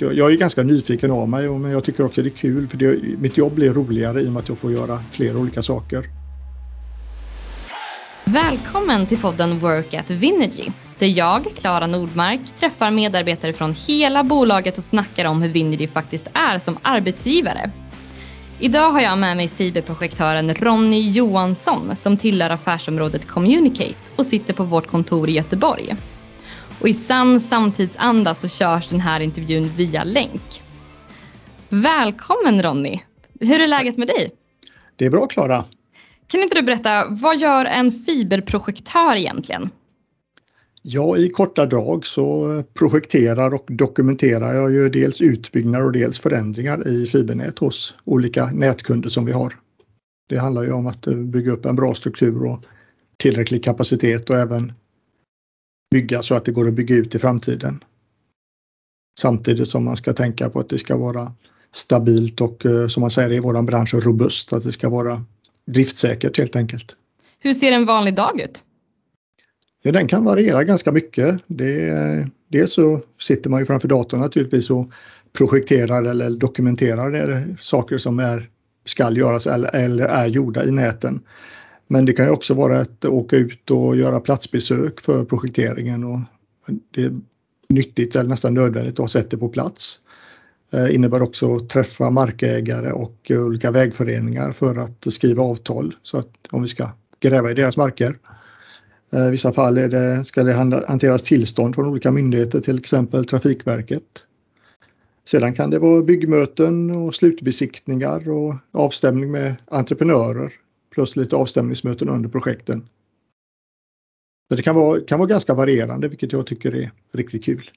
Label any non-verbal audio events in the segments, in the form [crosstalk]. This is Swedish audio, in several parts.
jag, jag är ganska nyfiken av mig men jag tycker också det är kul för det, mitt jobb blir roligare i och med att jag får göra flera olika saker. Välkommen till podden Work at Vinergy där jag, Klara Nordmark, träffar medarbetare från hela bolaget och snackar om hur Vinergy faktiskt är som arbetsgivare. Idag har jag med mig fiberprojektören Ronny Johansson som tillhör affärsområdet Communicate och sitter på vårt kontor i Göteborg. Och i sann samtidsanda så körs den här intervjun via länk. Välkommen Ronny! Hur är läget med dig? Det är bra Klara. Kan inte du berätta, vad gör en fiberprojektör egentligen? Ja, i korta drag så projekterar och dokumenterar jag ju dels utbyggnader och dels förändringar i fibernät hos olika nätkunder som vi har. Det handlar ju om att bygga upp en bra struktur och tillräcklig kapacitet och även bygga så att det går att bygga ut i framtiden. Samtidigt som man ska tänka på att det ska vara stabilt och eh, som man säger i våran bransch robust, att det ska vara driftsäkert helt enkelt. Hur ser en vanlig dag ut? Ja, den kan variera ganska mycket. Det, dels så sitter man ju framför datorn naturligtvis och projekterar eller dokumenterar saker som är, skall göras eller, eller är gjorda i näten. Men det kan ju också vara att åka ut och göra platsbesök för projekteringen och det är nyttigt eller nästan nödvändigt att ha sett det på plats. Det innebär också att träffa markägare och olika vägföreningar för att skriva avtal så att om vi ska gräva i deras marker. Eh, I vissa fall är det, ska det hanteras tillstånd från olika myndigheter, till exempel Trafikverket. Sedan kan det vara byggmöten och slutbesiktningar och avstämning med entreprenörer plus lite avstämningsmöten under projekten. Så det kan vara, kan vara ganska varierande vilket jag tycker är riktigt kul.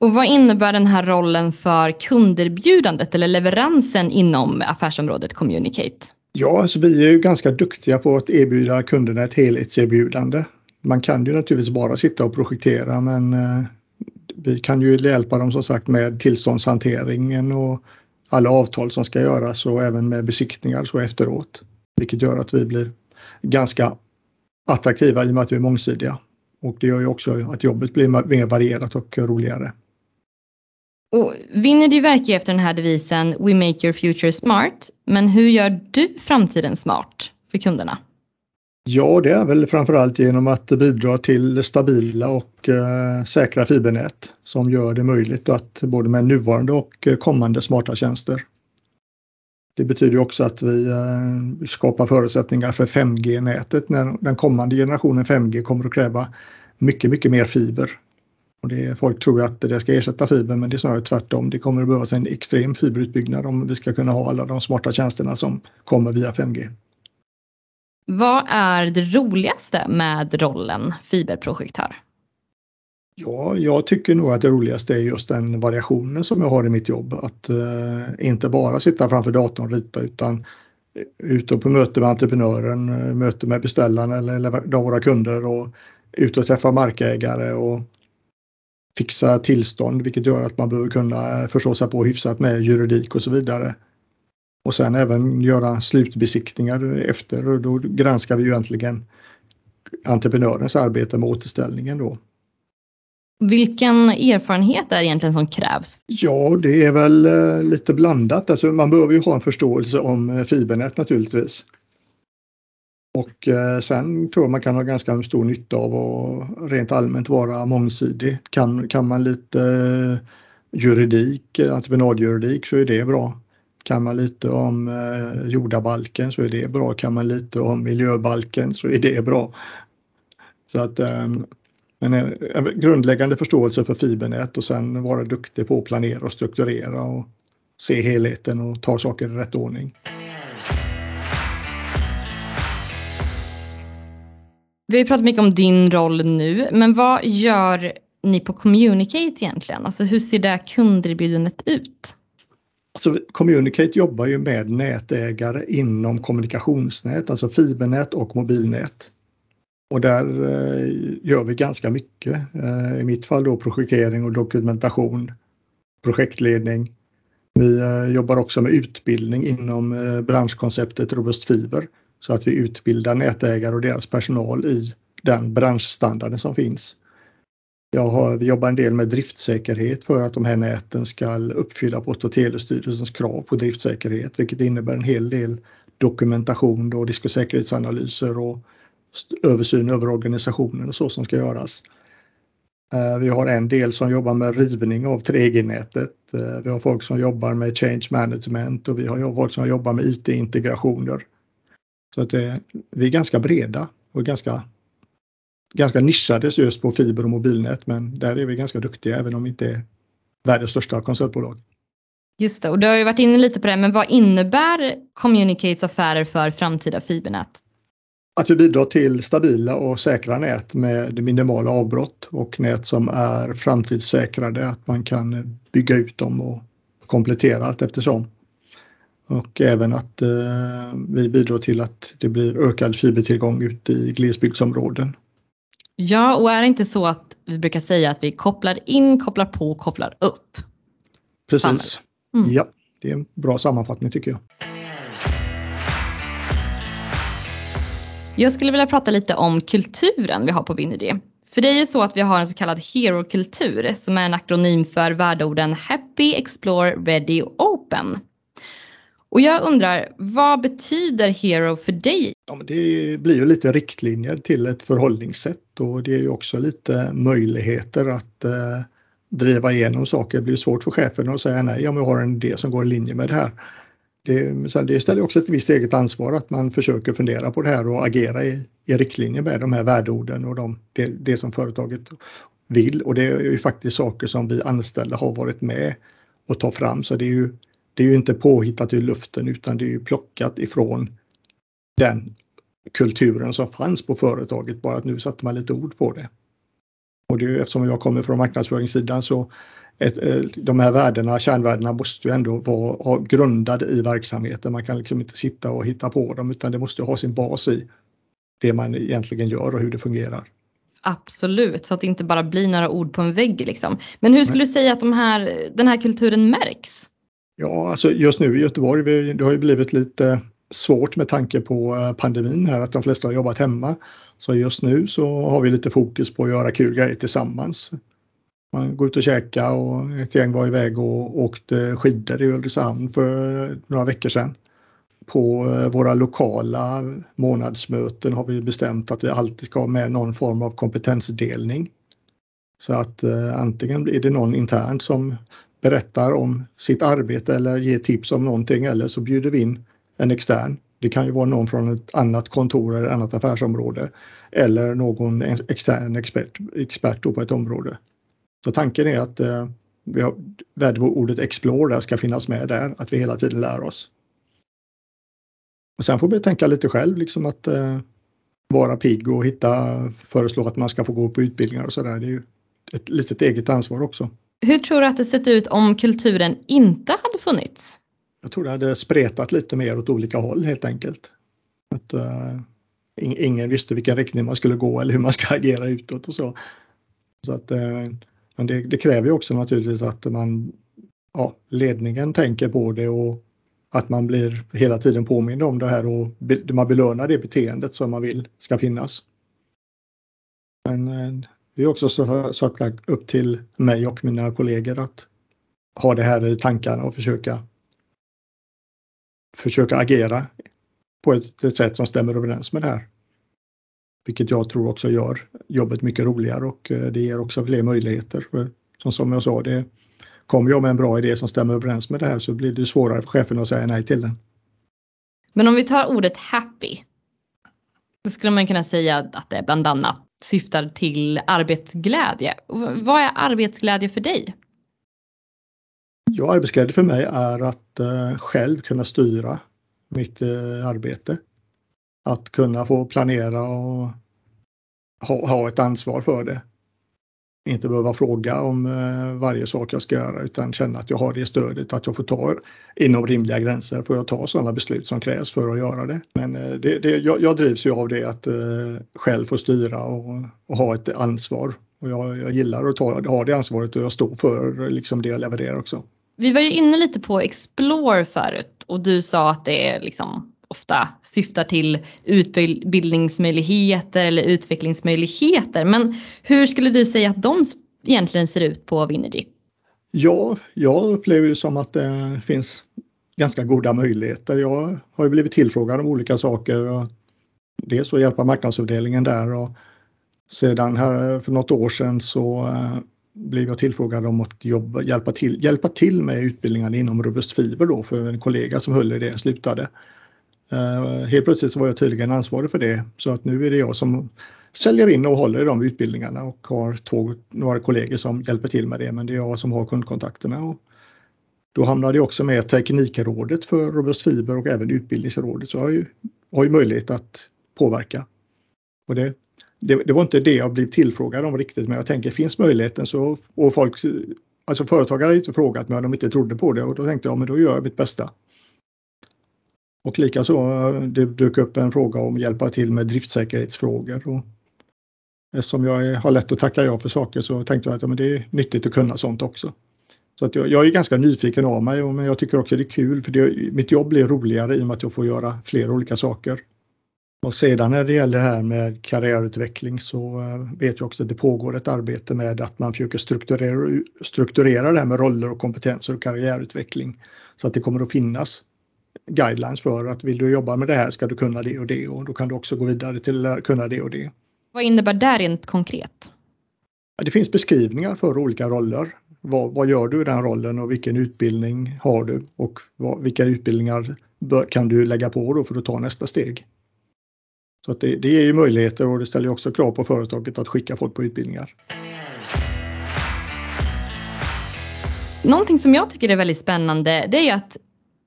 Och vad innebär den här rollen för kunderbjudandet eller leveransen inom affärsområdet Communicate? Ja, alltså vi är ju ganska duktiga på att erbjuda kunderna ett helhetserbjudande. Man kan ju naturligtvis bara sitta och projektera men eh, vi kan ju hjälpa dem som sagt med tillståndshanteringen och alla avtal som ska göras och även med besiktningar så efteråt. Vilket gör att vi blir ganska attraktiva i och med att vi är mångsidiga. Och det gör ju också att jobbet blir mer varierat och roligare. Och Vinergy verkar efter den här devisen We make your future smart. Men hur gör du framtiden smart för kunderna? Ja, det är väl framförallt genom att bidra till stabila och eh, säkra fibernät som gör det möjligt att både med nuvarande och kommande smarta tjänster det betyder också att vi eh, skapar förutsättningar för 5G-nätet när den kommande generationen 5G kommer att kräva mycket, mycket mer fiber. Och det, folk tror att det ska ersätta fiber men det är snarare tvärtom. Det kommer att behövas en extrem fiberutbyggnad om vi ska kunna ha alla de smarta tjänsterna som kommer via 5G. Vad är det roligaste med rollen fiberprojektör? Ja, jag tycker nog att det roligaste är just den variationen som jag har i mitt jobb. Att eh, inte bara sitta framför datorn och rita utan eh, ut och på möte med entreprenören, eh, möte med beställaren eller våra kunder och ut och träffa markägare och fixa tillstånd vilket gör att man behöver kunna eh, förstå sig på hyfsat med juridik och så vidare. Och sen även göra slutbesiktningar efter och då granskar vi ju egentligen entreprenörens arbete med återställningen då. Vilken erfarenhet är det egentligen som krävs? Ja, det är väl eh, lite blandat. Alltså, man behöver ju ha en förståelse om eh, fibernät naturligtvis. Och eh, sen tror jag man kan ha ganska stor nytta av att rent allmänt vara mångsidig. Kan, kan man lite juridik, entreprenadjuridik så är det bra. Kan man lite om jordabalken så är det bra. Kan man lite om miljöbalken så är det bra. Så att ehm, men en grundläggande förståelse för fibernät och sen vara duktig på att planera och strukturera och se helheten och ta saker i rätt ordning. Vi har pratat mycket om din roll nu, men vad gör ni på Communicate egentligen? Alltså hur ser det kunderbjudandet ut? Alltså, Communicate jobbar ju med nätägare inom kommunikationsnät, alltså fibernät och mobilnät. Och där eh, gör vi ganska mycket. Eh, I mitt fall då projektering och dokumentation, projektledning. Vi eh, jobbar också med utbildning inom branschkonceptet Robust Fiber så att vi utbildar nätägare och deras personal i den branschstandarden som finns. Jag har, vi jobbar en del med driftsäkerhet för att de här näten ska uppfylla Post och telestyrelsens krav på driftsäkerhet, vilket innebär en hel del dokumentation och säkerhetsanalyser och översyn över organisationen och så som ska göras. Eh, vi har en del som jobbar med rivning av 3G-nätet. Eh, vi har folk som jobbar med change management och vi har folk som jobbar med IT-integrationer. Så att det, vi är ganska breda och ganska, ganska nischade just på fiber och mobilnät men där är vi ganska duktiga även om vi inte är världens största konsultbolag. Just det, och du har ju varit inne lite på det, men vad innebär Communicates affärer för framtida fibernät? Att vi bidrar till stabila och säkra nät med minimala avbrott och nät som är framtidssäkrade, att man kan bygga ut dem och komplettera allt eftersom. Och även att eh, vi bidrar till att det blir ökad fibertillgång ute i glesbygdsområden. Ja, och är det inte så att vi brukar säga att vi kopplar in, kopplar på, kopplar upp? Precis. Mm. Ja, det är en bra sammanfattning tycker jag. Jag skulle vilja prata lite om kulturen vi har på Winnerdy. För det är ju så att vi har en så kallad hero-kultur som är en akronym för värdeorden Happy, Explore, Ready och Open. Och jag undrar, vad betyder Hero för dig? Ja, det blir ju lite riktlinjer till ett förhållningssätt och det är ju också lite möjligheter att eh, driva igenom saker. Det blir svårt för chefen att säga nej om jag har en idé som går i linje med det här. Det, det ställer också ett visst eget ansvar att man försöker fundera på det här och agera i, i riktlinjer med de här värdeorden och de, det, det som företaget vill. Och det är ju faktiskt saker som vi anställda har varit med och ta fram. Så det är ju, det är ju inte påhittat ur luften utan det är ju plockat ifrån den kulturen som fanns på företaget, bara att nu satte man lite ord på det. Och det, eftersom jag kommer från marknadsföringssidan så ett, eh, de här värdena, kärnvärdena måste ju ändå vara grundade i verksamheten. Man kan liksom inte sitta och hitta på dem utan det måste ha sin bas i det man egentligen gör och hur det fungerar. Absolut, så att det inte bara blir några ord på en vägg liksom. Men hur skulle du säga att de här, den här kulturen märks? Ja, alltså just nu i Göteborg, det har ju blivit lite svårt med tanke på eh, pandemin här, att de flesta har jobbat hemma. Så just nu så har vi lite fokus på att göra kul grejer tillsammans. Man går ut och käka och ett gäng var iväg och åkte skidor i Ulricehamn för eh, några veckor sedan. På eh, våra lokala månadsmöten har vi bestämt att vi alltid ska ha med någon form av kompetensdelning. Så att eh, antingen är det någon internt som berättar om sitt arbete eller ger tips om någonting eller så bjuder vi in en extern. Det kan ju vara någon från ett annat kontor eller annat affärsområde eller någon extern expert, expert på ett område. Så tanken är att eh, vi har, värdeordet explore där ska finnas med där, att vi hela tiden lär oss. Och sen får vi tänka lite själv, liksom att eh, vara pigg och hitta, föreslå att man ska få gå på utbildningar och sådär. Det är ju ett litet eget ansvar också. Hur tror du att det sett ut om kulturen inte hade funnits? Jag tror det hade spretat lite mer åt olika håll helt enkelt. Att uh, ingen visste vilken riktning man skulle gå eller hur man ska [laughs] agera utåt och så. Så att uh, men det, det kräver också naturligtvis att man, ja, ledningen tänker på det och att man blir hela tiden påmind om det här och be, man belönar det beteendet som man vill ska finnas. Men uh, det är också så, så upp till mig och mina kollegor att ha det här i tankarna och försöka försöka agera på ett, ett sätt som stämmer överens med det här. Vilket jag tror också gör jobbet mycket roligare och eh, det ger också fler möjligheter. För som, som jag sa, det kommer jag med en bra idé som stämmer överens med det här så blir det svårare för chefen att säga nej till den. Men om vi tar ordet happy. Då skulle man kunna säga att det bland annat syftar till arbetsglädje. Vad är arbetsglädje för dig? Ja, arbetsglädje för mig är att eh, själv kunna styra mitt eh, arbete att kunna få planera och ha, ha ett ansvar för det. Inte behöva fråga om eh, varje sak jag ska göra utan känna att jag har det stödet, att jag får ta inom rimliga gränser, får jag ta sådana beslut som krävs för att göra det. Men eh, det, det, jag, jag drivs ju av det att eh, själv få styra och, och ha ett ansvar. Och jag, jag gillar att ta, ha det ansvaret och jag står för liksom det jag levererar också. Vi var ju inne lite på Explore förut och du sa att det är liksom ofta syftar till utbildningsmöjligheter eller utvecklingsmöjligheter. Men hur skulle du säga att de egentligen ser ut på Vinergy? Ja, jag upplever det som att det finns ganska goda möjligheter. Jag har ju blivit tillfrågad om olika saker. Och dels att hjälpa marknadsavdelningen där och sedan här för något år sedan så eh, blev jag tillfrågad om att jobba, hjälpa, till, hjälpa till med utbildningen inom robust fiber då för en kollega som höll i det slutade. Uh, helt plötsligt så var jag tydligen ansvarig för det så att nu är det jag som säljer in och håller i de utbildningarna och har två, några kollegor som hjälper till med det men det är jag som har kundkontakterna. Och då hamnade jag också med Teknikrådet för robust fiber och även Utbildningsrådet så jag har ju, har ju möjlighet att påverka. Och det, det, det, var inte det jag blev tillfrågad om riktigt men jag tänker finns möjligheten så och folk, alltså företagare har inte frågat mig om de inte trodde på det och då tänkte jag men då gör jag mitt bästa. Och likaså det dök upp en fråga om att hjälpa till med driftsäkerhetsfrågor. Och eftersom jag har lätt att tacka ja för saker så tänkte jag att ja, men det är nyttigt att kunna sånt också. Så att jag, jag är ganska nyfiken av mig men jag tycker också det är kul för det, mitt jobb blir roligare i och med att jag får göra flera olika saker. Och sedan när det gäller det här med karriärutveckling så eh, vet jag också att det pågår ett arbete med att man försöker strukturera, strukturera det här med roller och kompetenser och karriärutveckling. Så att det kommer att finnas guidelines för att vill du jobba med det här ska du kunna det och det och då kan du också gå vidare till att kunna det och det. Vad innebär det rent konkret? Det finns beskrivningar för olika roller. Vad, vad gör du i den rollen och vilken utbildning har du och vad, vilka utbildningar kan du lägga på då för att ta nästa steg? Så att det, det ger ju möjligheter och det ställer också krav på företaget att skicka folk på utbildningar. Någonting som jag tycker är väldigt spännande det är ju att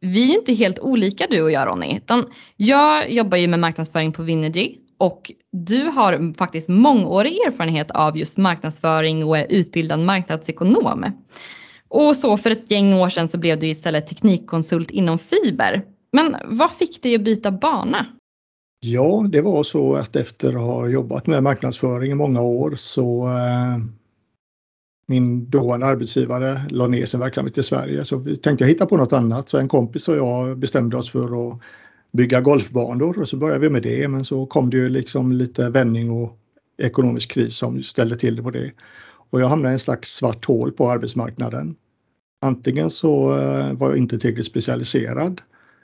vi är inte helt olika du och jag Ronny. Utan jag jobbar ju med marknadsföring på Vinergy och du har faktiskt mångårig erfarenhet av just marknadsföring och är utbildad marknadsekonom. Och så för ett gäng år sedan så blev du istället teknikkonsult inom fiber. Men vad fick dig att byta bana? Ja, det var så att efter att ha jobbat med marknadsföring i många år så eh, min dåvarande arbetsgivare la ner sin verksamhet i Sverige så vi tänkte hitta på något annat. Så en kompis och jag bestämde oss för att bygga golfbanor och så började vi med det men så kom det ju liksom lite vändning och ekonomisk kris som ställde till det på det. Och jag hamnade i en slags svart hål på arbetsmarknaden. Antingen så eh, var jag inte tillräckligt specialiserad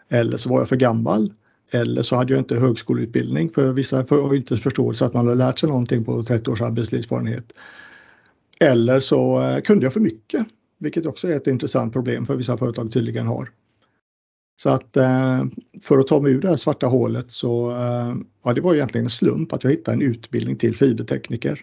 eller så var jag för gammal eller så hade jag inte högskoleutbildning för vissa har inte förståelse att man har lärt sig någonting på 30 års arbetslivserfarenhet. Eller så eh, kunde jag för mycket, vilket också är ett intressant problem för vissa företag tydligen har. Så att eh, för att ta mig ur det här svarta hålet så eh, ja, det var egentligen en slump att jag hittade en utbildning till fibertekniker.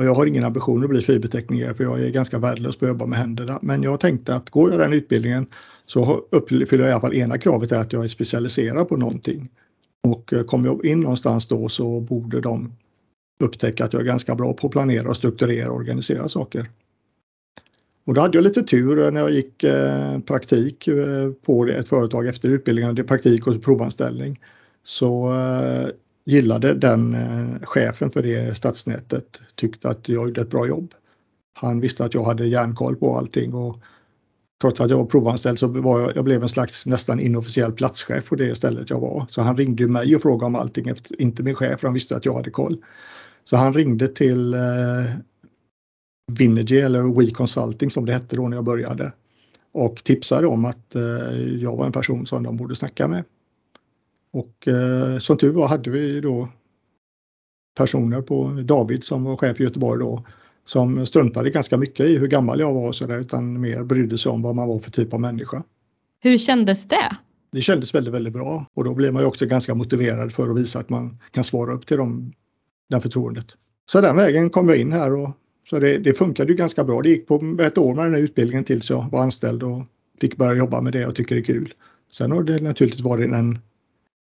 Och jag har ingen ambition att bli fibertekniker för jag är ganska värdelös på att jobba med händerna. Men jag tänkte att går jag den utbildningen så uppfyller jag i alla fall ena kravet är att jag är specialiserad på någonting. Och eh, kommer jag in någonstans då så borde de upptäcka att jag är ganska bra på att planera och strukturera och organisera saker. Och då hade jag lite tur eh, när jag gick eh, praktik på ett företag efter utbildningen, det praktik och provanställning. Så gillade den eh, chefen för det stadsnätet, tyckte att jag gjorde ett bra jobb. Han visste att jag hade järnkoll på allting och trots att jag var provanställd så var jag, jag blev en slags nästan inofficiell platschef på det stället jag var. Så han ringde mig och frågade om allting, efter, inte min chef, för han visste att jag hade koll. Så han ringde till eh, Vinergy eller We Consulting som det hette då när jag började och tipsade om att eh, jag var en person som de borde snacka med. Och eh, som tur var hade vi då personer på David som var chef i Göteborg då som struntade ganska mycket i hur gammal jag var och så där, utan mer brydde sig om vad man var för typ av människa. Hur kändes det? Det kändes väldigt, väldigt bra och då blev man ju också ganska motiverad för att visa att man kan svara upp till dem, den förtroendet. Så den vägen kom jag in här och så det, det funkade ju ganska bra. Det gick på ett år med den här utbildningen tills jag var anställd och fick börja jobba med det och tycker det är kul. Sen har det naturligtvis varit en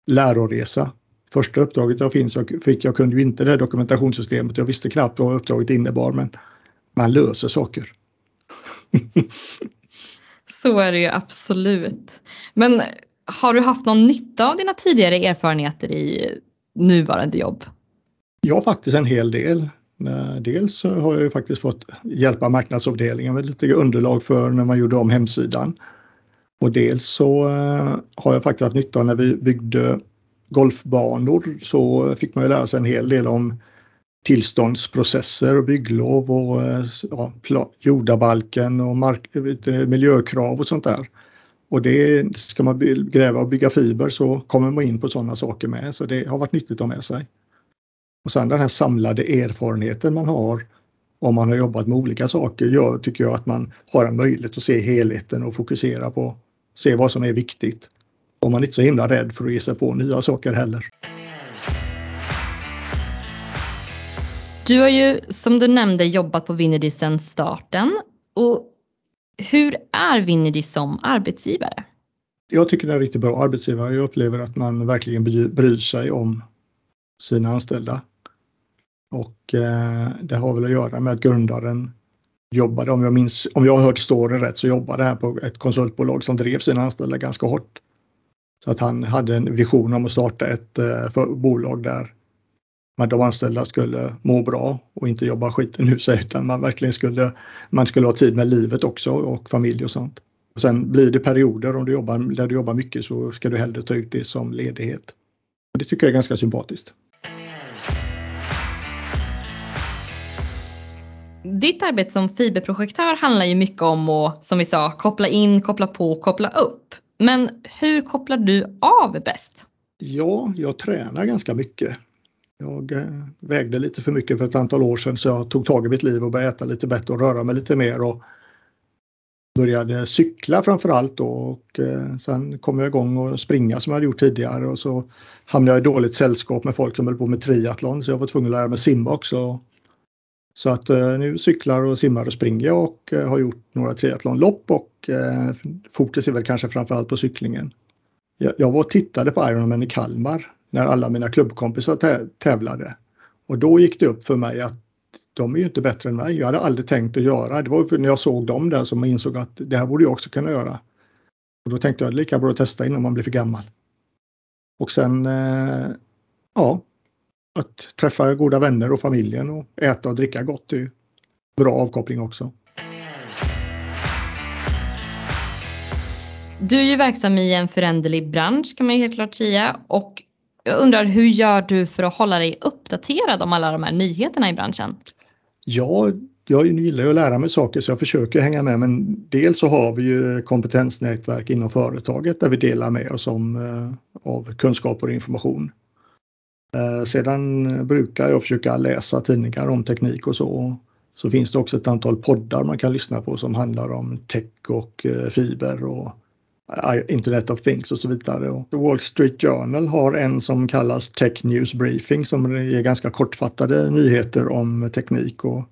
läroresa. Första uppdraget jag fick, jag kunde ju inte det här dokumentationssystemet. Jag visste knappt vad uppdraget innebar men man löser saker. [laughs] Så är det ju absolut. Men har du haft någon nytta av dina tidigare erfarenheter i nuvarande jobb? Ja, faktiskt en hel del. Eh, dels har jag ju faktiskt fått hjälpa marknadsavdelningen med lite underlag för när man gjorde om hemsidan. Och dels så eh, har jag faktiskt haft nytta när vi byggde golfbanor så fick man ju lära sig en hel del om tillståndsprocesser och bygglov och eh, ja, jordabalken och mark, eh, miljökrav och sånt där. Och det ska man gräva och bygga fiber så kommer man in på sådana saker med så det har varit nyttigt att ha med sig. Och sen den här samlade erfarenheten man har om man har jobbat med olika saker gör, tycker jag, att man har en möjlighet att se helheten och fokusera på, se vad som är viktigt. Och man är inte så himla rädd för att ge sig på nya saker heller. Du har ju som du nämnde jobbat på Vinergy sedan starten. Och hur är Vinergy som arbetsgivare? Jag tycker det är en riktigt bra arbetsgivare. Jag upplever att man verkligen bryr sig om sina anställda. Och eh, det har väl att göra med att grundaren jobbade, om jag minns, om jag har hört storyn rätt, så jobbade han på ett konsultbolag som drev sina anställda ganska hårt. Så att han hade en vision om att starta ett eh, bolag där men de anställda skulle må bra och inte jobba skiten ur sig utan man verkligen skulle, man skulle ha tid med livet också och familj och sånt. Och sen blir det perioder om du jobbar, där du jobbar mycket så ska du hellre ta ut det som ledighet. Och det tycker jag är ganska sympatiskt. Ditt arbete som fiberprojektör handlar ju mycket om att, som vi sa, koppla in, koppla på, koppla upp. Men hur kopplar du av bäst? Ja, jag tränar ganska mycket. Jag eh, vägde lite för mycket för ett antal år sedan så jag tog tag i mitt liv och började äta lite bättre och röra mig lite mer och började cykla framför allt då och eh, sen kom jag igång och springa som jag hade gjort tidigare och så hamnade jag i dåligt sällskap med folk som höll på med triathlon så jag var tvungen att lära mig simma också. Så att eh, nu cyklar och simmar och springer jag och eh, har gjort några triathlonlopp och eh, fokus är väl kanske framförallt på cyklingen. Jag var och tittade på Ironman i Kalmar när alla mina klubbkompisar tävlade. Och då gick det upp för mig att de är ju inte bättre än mig. Jag hade aldrig tänkt att göra. Det var när jag såg dem där som jag insåg att det här borde jag också kunna göra. Och då tänkte jag lika bra att testa innan man blir för gammal. Och sen, eh, ja, att träffa goda vänner och familjen och äta och dricka gott är ju bra avkoppling också. Du är ju verksam i en föränderlig bransch kan man ju helt klart säga och jag undrar hur gör du för att hålla dig uppdaterad om alla de här nyheterna i branschen? Ja, jag gillar ju att lära mig saker så jag försöker hänga med men dels så har vi ju kompetensnätverk inom företaget där vi delar med oss om, eh, av kunskaper och information. Eh, sedan brukar jag försöka läsa tidningar om teknik och så. Så finns det också ett antal poddar man kan lyssna på som handlar om tech och eh, fiber och eh, Internet of Things och så vidare. Och Wall Street Journal har en som kallas Tech News Briefing som ger ganska kortfattade nyheter om teknik. Och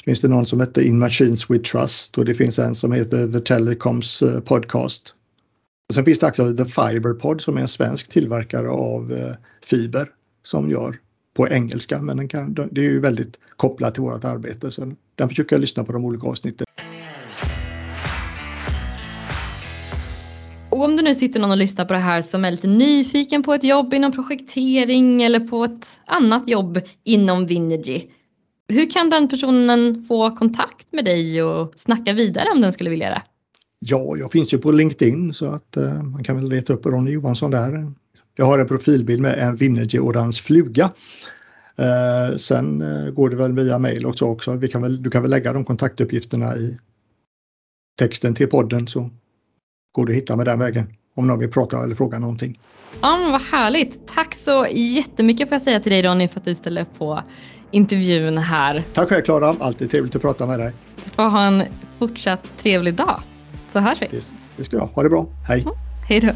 så finns det någon som heter In Machines We Trust och det finns en som heter The Telecoms Podcast. Och sen finns det också The Fiber Pod som är en svensk tillverkare av fiber som gör på engelska men den kan, det är ju väldigt kopplat till vårt arbete så den försöker jag lyssna på de olika avsnitten. Och om det nu sitter någon och lyssnar på det här som är lite nyfiken på ett jobb inom projektering eller på ett annat jobb inom Vinergy. Hur kan den personen få kontakt med dig och snacka vidare om den skulle vilja det? Ja, jag finns ju på LinkedIn så att uh, man kan väl leta upp Ronny Johansson där. Jag har en profilbild med en Vinergy orange fluga. Uh, sen uh, går det väl via mail också. också. Vi kan väl, du kan väl lägga de kontaktuppgifterna i texten till podden så går det att hitta med den vägen om någon vill prata eller fråga någonting. Ja, vad härligt. Tack så jättemycket får jag säga till dig Ronny för att du ställer upp på intervjun här. Tack själv Klara, alltid trevligt att prata med dig. Du får ha en fortsatt trevlig dag. Så hörs vi. Det, det ska jag. Ha det bra. Hej. Mm. Hej då.